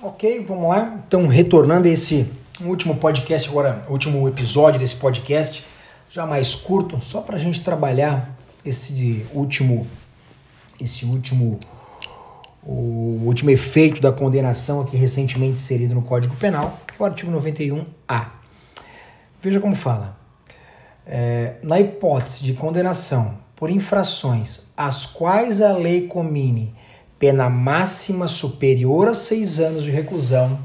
Ok, vamos lá. Então, retornando a esse último podcast, agora, último episódio desse podcast, já mais curto, só para a gente trabalhar esse último, esse último, o último efeito da condenação aqui recentemente inserido no Código Penal, que é o artigo 91A. Veja como fala. É, na hipótese de condenação por infrações às quais a lei comine pena máxima superior a seis anos de reclusão,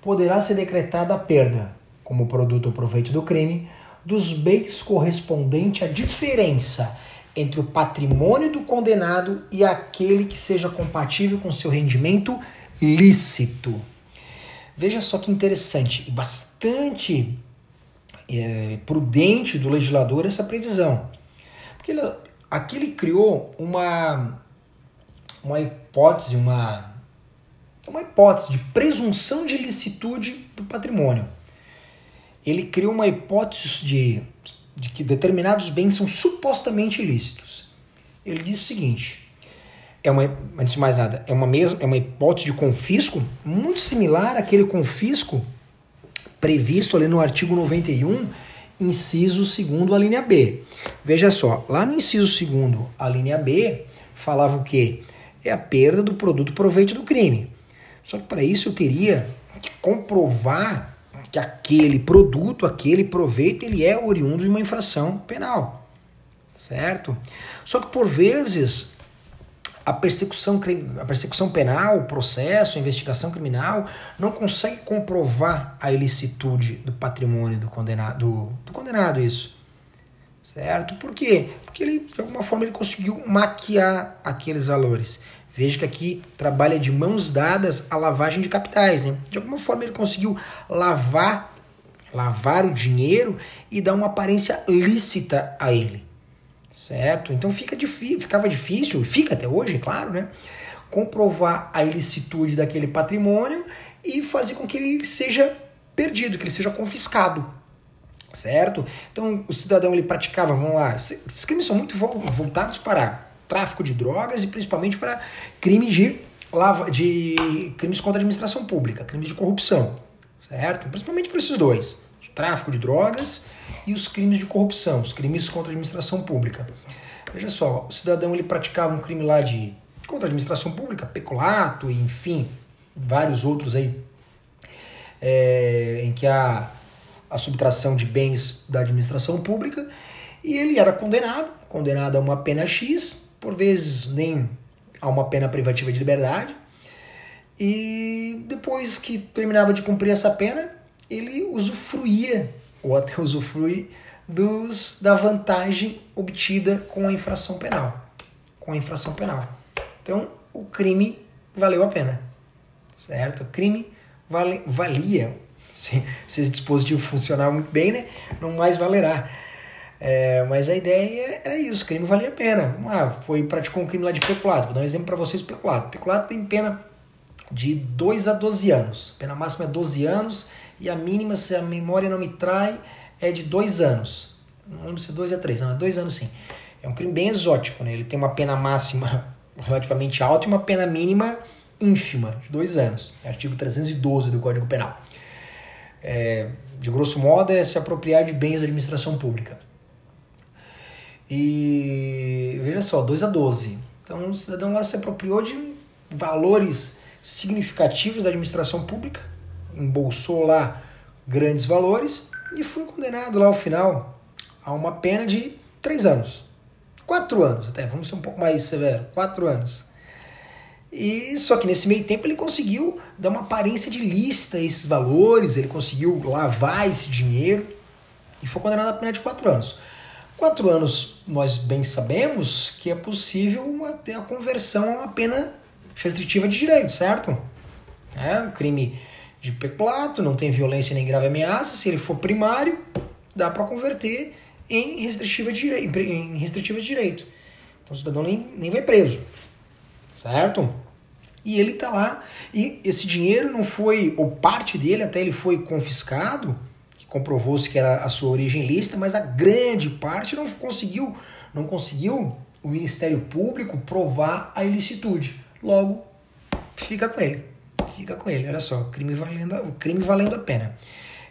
poderá ser decretada a perda, como produto ou proveito do crime, dos bens correspondente à diferença entre o patrimônio do condenado e aquele que seja compatível com seu rendimento lícito. Veja só que interessante e bastante é, prudente do legislador essa previsão. Porque ele, aqui ele criou uma, uma hipótese, uma, uma hipótese de presunção de licitude do patrimônio. Ele criou uma hipótese de, de que determinados bens são supostamente ilícitos. Ele diz o seguinte: é uma, antes de mais nada, é uma, mesma, é uma hipótese de confisco muito similar àquele confisco previsto ali no artigo 91, inciso 2 a linha B. Veja só, lá no inciso 2 a linha B, falava o quê? É a perda do produto proveito do crime. Só que para isso eu teria que comprovar que aquele produto, aquele proveito, ele é oriundo de uma infração penal. Certo? Só que por vezes a persecução, a persecução penal, o processo, a investigação criminal não consegue comprovar a ilicitude do patrimônio do condenado, do, do condenado isso. Certo? Por quê? Porque ele, de alguma forma, ele conseguiu maquiar aqueles valores. Veja que aqui trabalha de mãos dadas a lavagem de capitais. Né? De alguma forma ele conseguiu lavar, lavar o dinheiro e dar uma aparência lícita a ele certo? Então fica difícil, ficava difícil, fica até hoje, claro, né? Comprovar a ilicitude daquele patrimônio e fazer com que ele seja perdido, que ele seja confiscado, certo? Então o cidadão ele praticava, vamos lá, esses crimes são muito voltados para tráfico de drogas e principalmente para crimes de, de crimes contra a administração pública, crimes de corrupção, certo? Principalmente para esses dois, tráfico de drogas e os crimes de corrupção, os crimes contra a administração pública. Veja só, o cidadão ele praticava um crime lá de contra a administração pública, peculato, enfim, vários outros aí, é, em que há a subtração de bens da administração pública, e ele era condenado, condenado a uma pena X, por vezes nem a uma pena privativa de liberdade, e depois que terminava de cumprir essa pena, ele usufruía ou até usufrui dos, da vantagem obtida com a infração penal. Com a infração penal. Então, o crime valeu a pena. Certo? O crime vale, valia. Se, se esse dispositivo funcionar muito bem, né? Não mais valerá. É, mas a ideia era isso, o crime valia a pena. Ah, foi praticou um crime lá de peculato. Vou dar um exemplo para vocês peculato. Peculato tem pena de 2 a 12 anos. A pena máxima é 12 anos e a mínima, se a memória não me trai, é de dois anos. Não lembro se é dois ou três, não, é dois anos sim. É um crime bem exótico, né? Ele tem uma pena máxima relativamente alta e uma pena mínima ínfima, de dois anos. É artigo 312 do Código Penal. É, de grosso modo, é se apropriar de bens da administração pública. E veja só, 2 a 12. Então o cidadão lá se apropriou de valores significativos da administração pública embolsou lá grandes valores e foi condenado lá ao final a uma pena de três anos. Quatro anos até, vamos ser um pouco mais severo, quatro anos. E só que nesse meio tempo ele conseguiu dar uma aparência de lista a esses valores, ele conseguiu lavar esse dinheiro e foi condenado a pena de quatro anos. Quatro anos, nós bem sabemos que é possível ter a conversão a uma pena restritiva de direito, certo? É um crime de peculato, não tem violência nem grave ameaça. Se ele for primário, dá para converter em restritiva de direito, em restritiva de direito. Então o cidadão nem, nem vai preso, certo? E ele está lá e esse dinheiro não foi, ou parte dele até ele foi confiscado, que comprovou-se que era a sua origem lícita, mas a grande parte não conseguiu, não conseguiu o Ministério Público provar a ilicitude. Logo, fica com ele fica com ele. Olha só, crime valendo, o crime valendo a pena.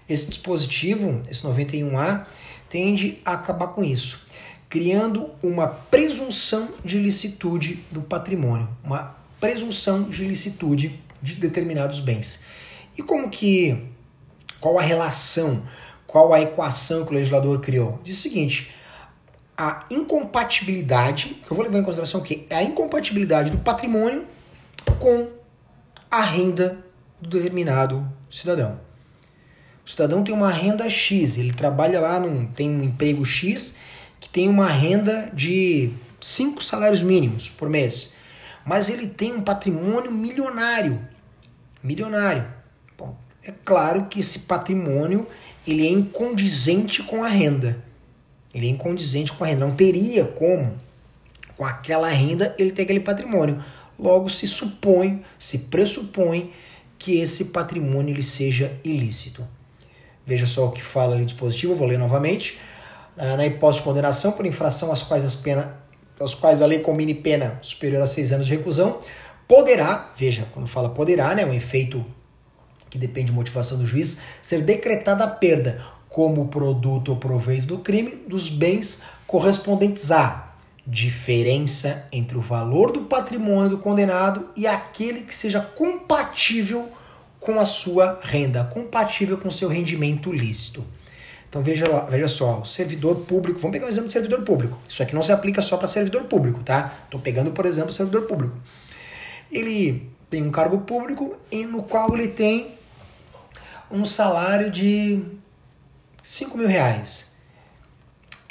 Esse dispositivo, esse 91A, tende a acabar com isso, criando uma presunção de licitude do patrimônio, uma presunção de licitude de determinados bens. E como que qual a relação, qual a equação que o legislador criou? Diz o seguinte: a incompatibilidade, que eu vou levar em consideração o quê? É a incompatibilidade do patrimônio com a renda do determinado cidadão. O cidadão tem uma renda X, ele trabalha lá, num, tem um emprego X que tem uma renda de cinco salários mínimos por mês, mas ele tem um patrimônio milionário, milionário. Bom, é claro que esse patrimônio ele é incondizente com a renda. Ele é incondizente com a renda. Não teria como, com aquela renda, ele ter aquele patrimônio. Logo, se supõe, se pressupõe que esse patrimônio ele seja ilícito. Veja só o que fala ali o dispositivo, vou ler novamente. Ah, na hipótese de condenação por infração às quais, as pena, às quais a lei combine pena superior a seis anos de reclusão, poderá, veja, quando fala poderá, né, um efeito que depende de motivação do juiz, ser decretada a perda como produto ou proveito do crime dos bens correspondentes a diferença entre o valor do patrimônio do condenado e aquele que seja compatível com a sua renda, compatível com o seu rendimento lícito. Então veja, lá, veja só, o servidor público, vamos pegar um exemplo de servidor público. Isso aqui não se aplica só para servidor público, tá? Estou pegando, por exemplo, o servidor público. Ele tem um cargo público no qual ele tem um salário de 5 mil reais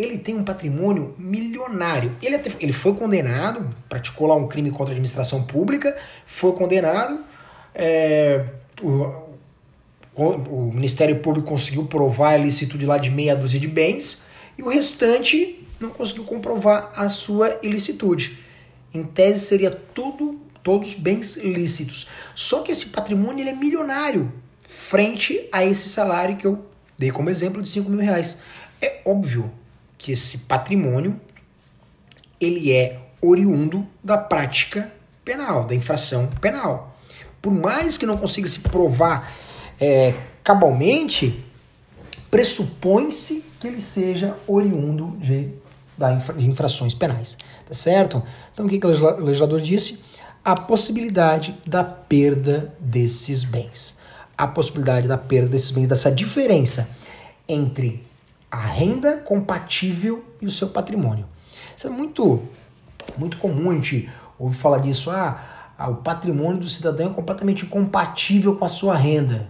ele tem um patrimônio milionário. Ele, até, ele foi condenado, praticou lá um crime contra a administração pública, foi condenado, é, o, Ministério Público conseguiu provar a ilicitude lá de meia dúzia de bens, e o restante não conseguiu comprovar a sua ilicitude. Em tese seria tudo, todos bens lícitos. Só que esse patrimônio ele é milionário frente a esse salário que eu dei como exemplo de 5 mil reais. É óbvio que esse patrimônio ele é oriundo da prática penal, da infração penal. Por mais que não consiga se provar é, cabalmente, pressupõe-se que ele seja oriundo de, da infra, de infrações penais. Tá certo? Então o que, que o legislador disse? A possibilidade da perda desses bens. A possibilidade da perda desses bens, dessa diferença entre a renda compatível e o seu patrimônio. Isso é muito, muito comum a gente ouvir falar disso. Ah, ah, o patrimônio do cidadão é completamente incompatível com a sua renda.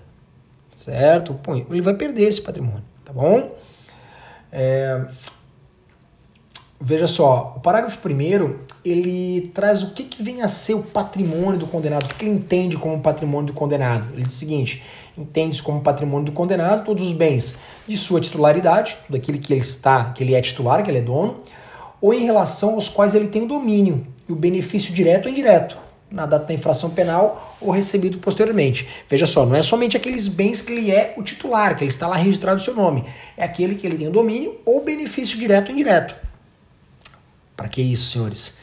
Certo? Ele vai perder esse patrimônio, tá bom? É, veja só, o parágrafo primeiro ele traz o que, que vem a ser o patrimônio do condenado, o que, que ele entende como patrimônio do condenado. Ele diz o seguinte: entende-se como patrimônio do condenado todos os bens de sua titularidade, daquele que ele está, que ele é titular, que ele é dono, ou em relação aos quais ele tem o domínio e o benefício direto ou indireto, na data da infração penal ou recebido posteriormente. Veja só, não é somente aqueles bens que ele é o titular, que ele está lá registrado o seu nome, é aquele que ele tem o domínio ou benefício direto ou indireto. Para que isso, senhores?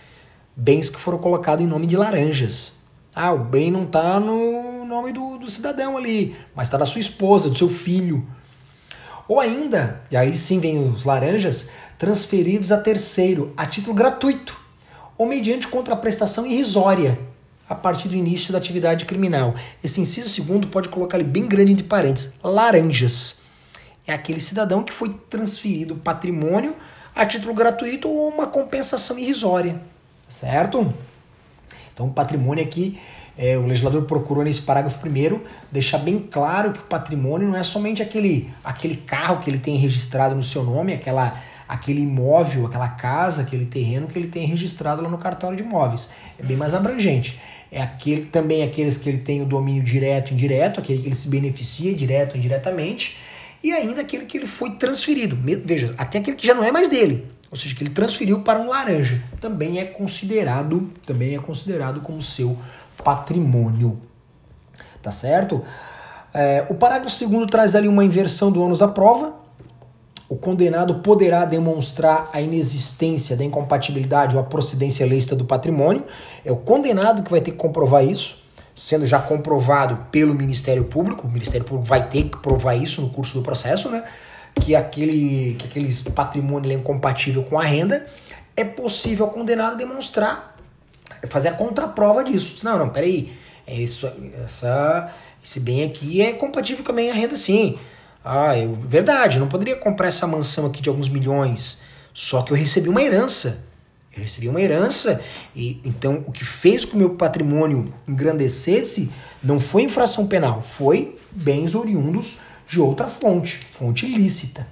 Bens que foram colocados em nome de laranjas. Ah, o bem não está no nome do, do cidadão ali, mas está da sua esposa, do seu filho. Ou ainda, e aí sim vem os laranjas, transferidos a terceiro, a título gratuito, ou mediante contraprestação irrisória, a partir do início da atividade criminal. Esse inciso segundo pode colocar ali bem grande entre parênteses, laranjas. É aquele cidadão que foi transferido patrimônio a título gratuito ou uma compensação irrisória, certo? Então, patrimônio aqui é, o legislador procurou nesse parágrafo primeiro deixar bem claro que o patrimônio não é somente aquele, aquele carro que ele tem registrado no seu nome, aquela, aquele imóvel, aquela casa, aquele terreno que ele tem registrado lá no cartório de imóveis. É bem mais abrangente. É aquele, também aqueles que ele tem o domínio direto e indireto, aquele que ele se beneficia direto ou indiretamente, e ainda aquele que ele foi transferido. Veja, até aquele que já não é mais dele, ou seja, que ele transferiu para um laranja, também é considerado, também é considerado como seu patrimônio. Tá certo? É, o parágrafo segundo traz ali uma inversão do ônus da prova. O condenado poderá demonstrar a inexistência da incompatibilidade ou a procedência lícita do patrimônio. É o condenado que vai ter que comprovar isso. sendo já comprovado pelo Ministério Público, o Ministério Público vai ter que provar isso no curso do processo, né? Que aquele que aqueles patrimônio é incompatível com a renda, é possível ao condenado demonstrar, fazer a contraprova disso. Não, não, peraí, é isso, essa, esse bem aqui é compatível com a minha renda, sim. Ah, eu, verdade, eu não poderia comprar essa mansão aqui de alguns milhões, só que eu recebi uma herança. Eu recebi uma herança e então o que fez com que o meu patrimônio engrandecesse não foi infração penal, foi bens oriundos de outra fonte, fonte ilícita.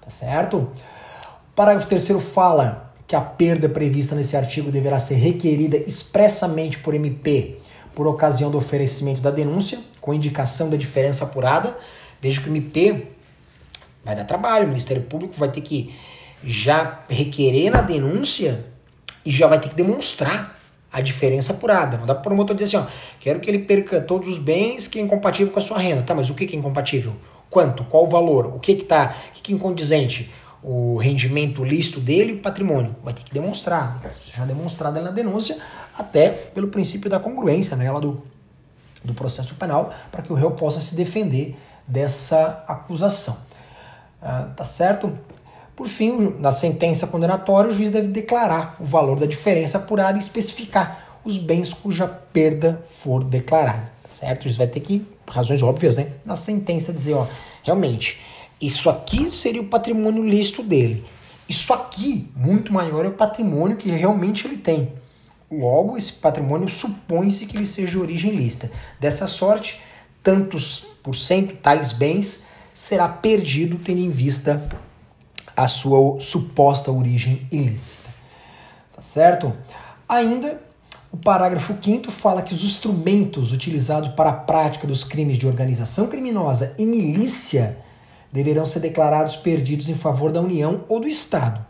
Tá certo? O parágrafo terceiro fala que a perda prevista nesse artigo deverá ser requerida expressamente por MP por ocasião do oferecimento da denúncia, com indicação da diferença apurada. Veja que o MP vai dar trabalho, o Ministério Público vai ter que já requerer na denúncia e já vai ter que demonstrar a diferença apurada. Não dá para o promotor dizer assim, ó, quero que ele perca todos os bens que é incompatível com a sua renda. Tá, mas o que é incompatível? Quanto? Qual o valor? O que que tá, o que, é incondizente? O rendimento lícito dele e o patrimônio. Vai ter que demonstrar. Já demonstrado na denúncia, até pelo princípio da congruência né, do, do processo penal, para que o réu possa se defender dessa acusação. Ah, tá certo? Por fim, na sentença condenatória, o juiz deve declarar o valor da diferença apurada e especificar os bens cuja perda for declarada. Tá certo? O juiz vai ter que, razões óbvias, né? Na sentença dizer, ó, realmente, isso aqui seria o patrimônio lícito dele. Isso aqui, muito maior, é o patrimônio que realmente ele tem. Logo, esse patrimônio supõe-se que ele seja de origem lícita. Dessa sorte, tantos por cento tais bens será perdido tendo em vista a sua suposta origem ilícita. Tá certo? Ainda, o parágrafo 5 fala que os instrumentos utilizados para a prática dos crimes de organização criminosa e milícia deverão ser declarados perdidos em favor da União ou do Estado,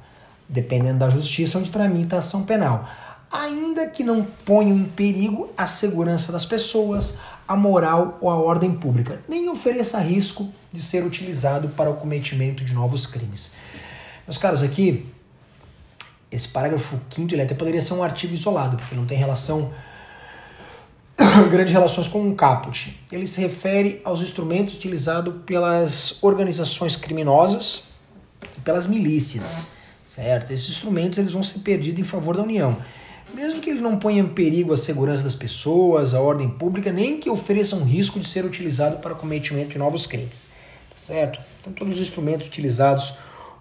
dependendo da justiça onde tramita a ação penal, ainda que não ponham em perigo a segurança das pessoas, a moral ou a ordem pública, nem ofereça risco de ser utilizado para o cometimento de novos crimes. Meus caros, aqui, esse parágrafo quinto ele até poderia ser um artigo isolado, porque não tem relação, grandes relações com um caput. Ele se refere aos instrumentos utilizados pelas organizações criminosas e pelas milícias, certo? Esses instrumentos eles vão ser perdidos em favor da União. Mesmo que ele não ponha em perigo a segurança das pessoas, a ordem pública, nem que ofereça um risco de ser utilizado para o cometimento de novos crimes. Tá certo? Então, todos os instrumentos utilizados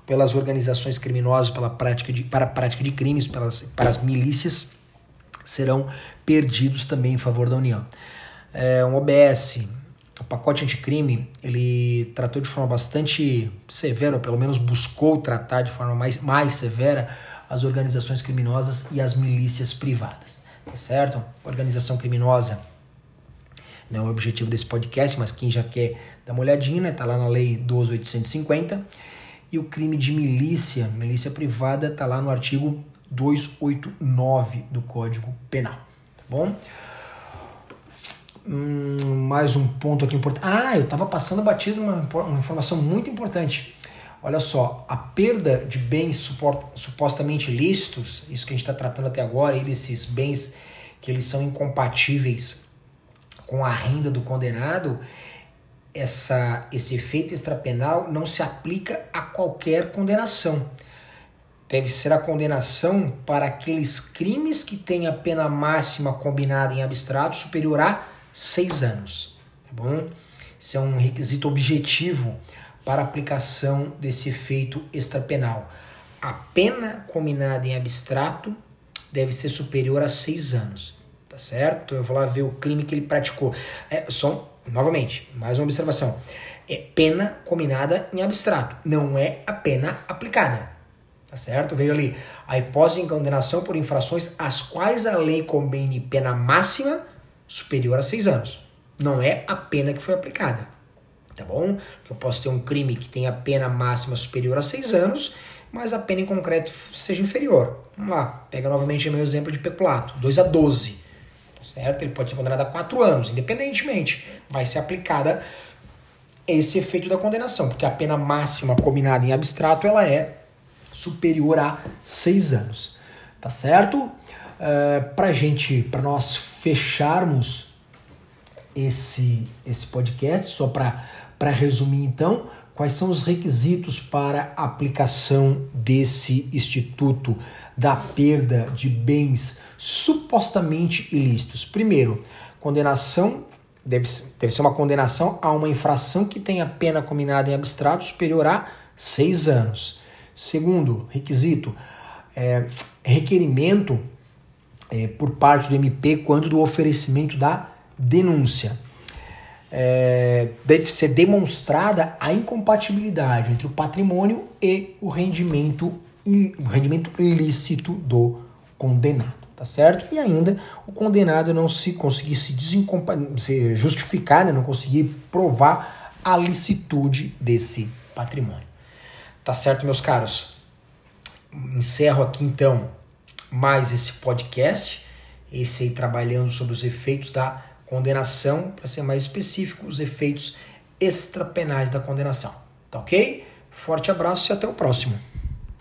pelas organizações criminosas pela prática de, para a prática de crimes, pelas, para as milícias, serão perdidos também em favor da União. É, um OBS, o pacote anticrime, ele tratou de forma bastante severa, ou pelo menos buscou tratar de forma mais, mais severa as organizações criminosas e as milícias privadas, tá certo? Organização criminosa não é o objetivo desse podcast, mas quem já quer dar uma olhadinha, né? Tá lá na lei 12850 e o crime de milícia, milícia privada, está lá no artigo 289 do Código Penal. Tá bom? Hum, mais um ponto aqui importante. Ah, eu estava passando batido uma, uma informação muito importante. Olha só, a perda de bens supostamente lícitos, isso que a gente está tratando até agora, e desses bens que eles são incompatíveis com a renda do condenado, essa, esse efeito extrapenal não se aplica a qualquer condenação. Deve ser a condenação para aqueles crimes que têm a pena máxima combinada em abstrato superior a seis anos. Tá bom? Isso é um requisito objetivo para aplicação desse efeito extrapenal. A pena combinada em abstrato deve ser superior a seis anos. Tá certo? Eu vou lá ver o crime que ele praticou. É, são novamente, mais uma observação. É pena combinada em abstrato, não é a pena aplicada. Tá certo? Veja ali, a hipótese de condenação por infrações às quais a lei combine pena máxima superior a seis anos. Não é a pena que foi aplicada. Tá bom? Que eu posso ter um crime que tenha pena máxima superior a seis anos, mas a pena em concreto seja inferior. Vamos lá, pega novamente o meu exemplo de peculato, 2 a 12 Tá certo? Ele pode ser condenado a quatro anos, independentemente. Vai ser aplicada esse efeito da condenação, porque a pena máxima combinada em abstrato ela é superior a seis anos. Tá certo? Uh, pra gente, para nós fecharmos esse, esse podcast, só para resumir então, quais são os requisitos para aplicação desse instituto da perda de bens supostamente ilícitos? Primeiro, condenação deve, deve ser uma condenação a uma infração que tenha pena combinada em abstrato superior a seis anos. Segundo requisito, é, requerimento é, por parte do MP quando do oferecimento da denúncia. É, deve ser demonstrada a incompatibilidade entre o patrimônio e o rendimento, o rendimento ilícito do condenado, tá certo? E ainda o condenado não se conseguir se, se justificar, né, não conseguir provar a licitude desse patrimônio. Tá certo, meus caros? Encerro aqui então mais esse podcast, esse aí trabalhando sobre os efeitos da condenação, para ser mais específico, os efeitos extrapenais da condenação. Tá ok? Forte abraço e até o próximo.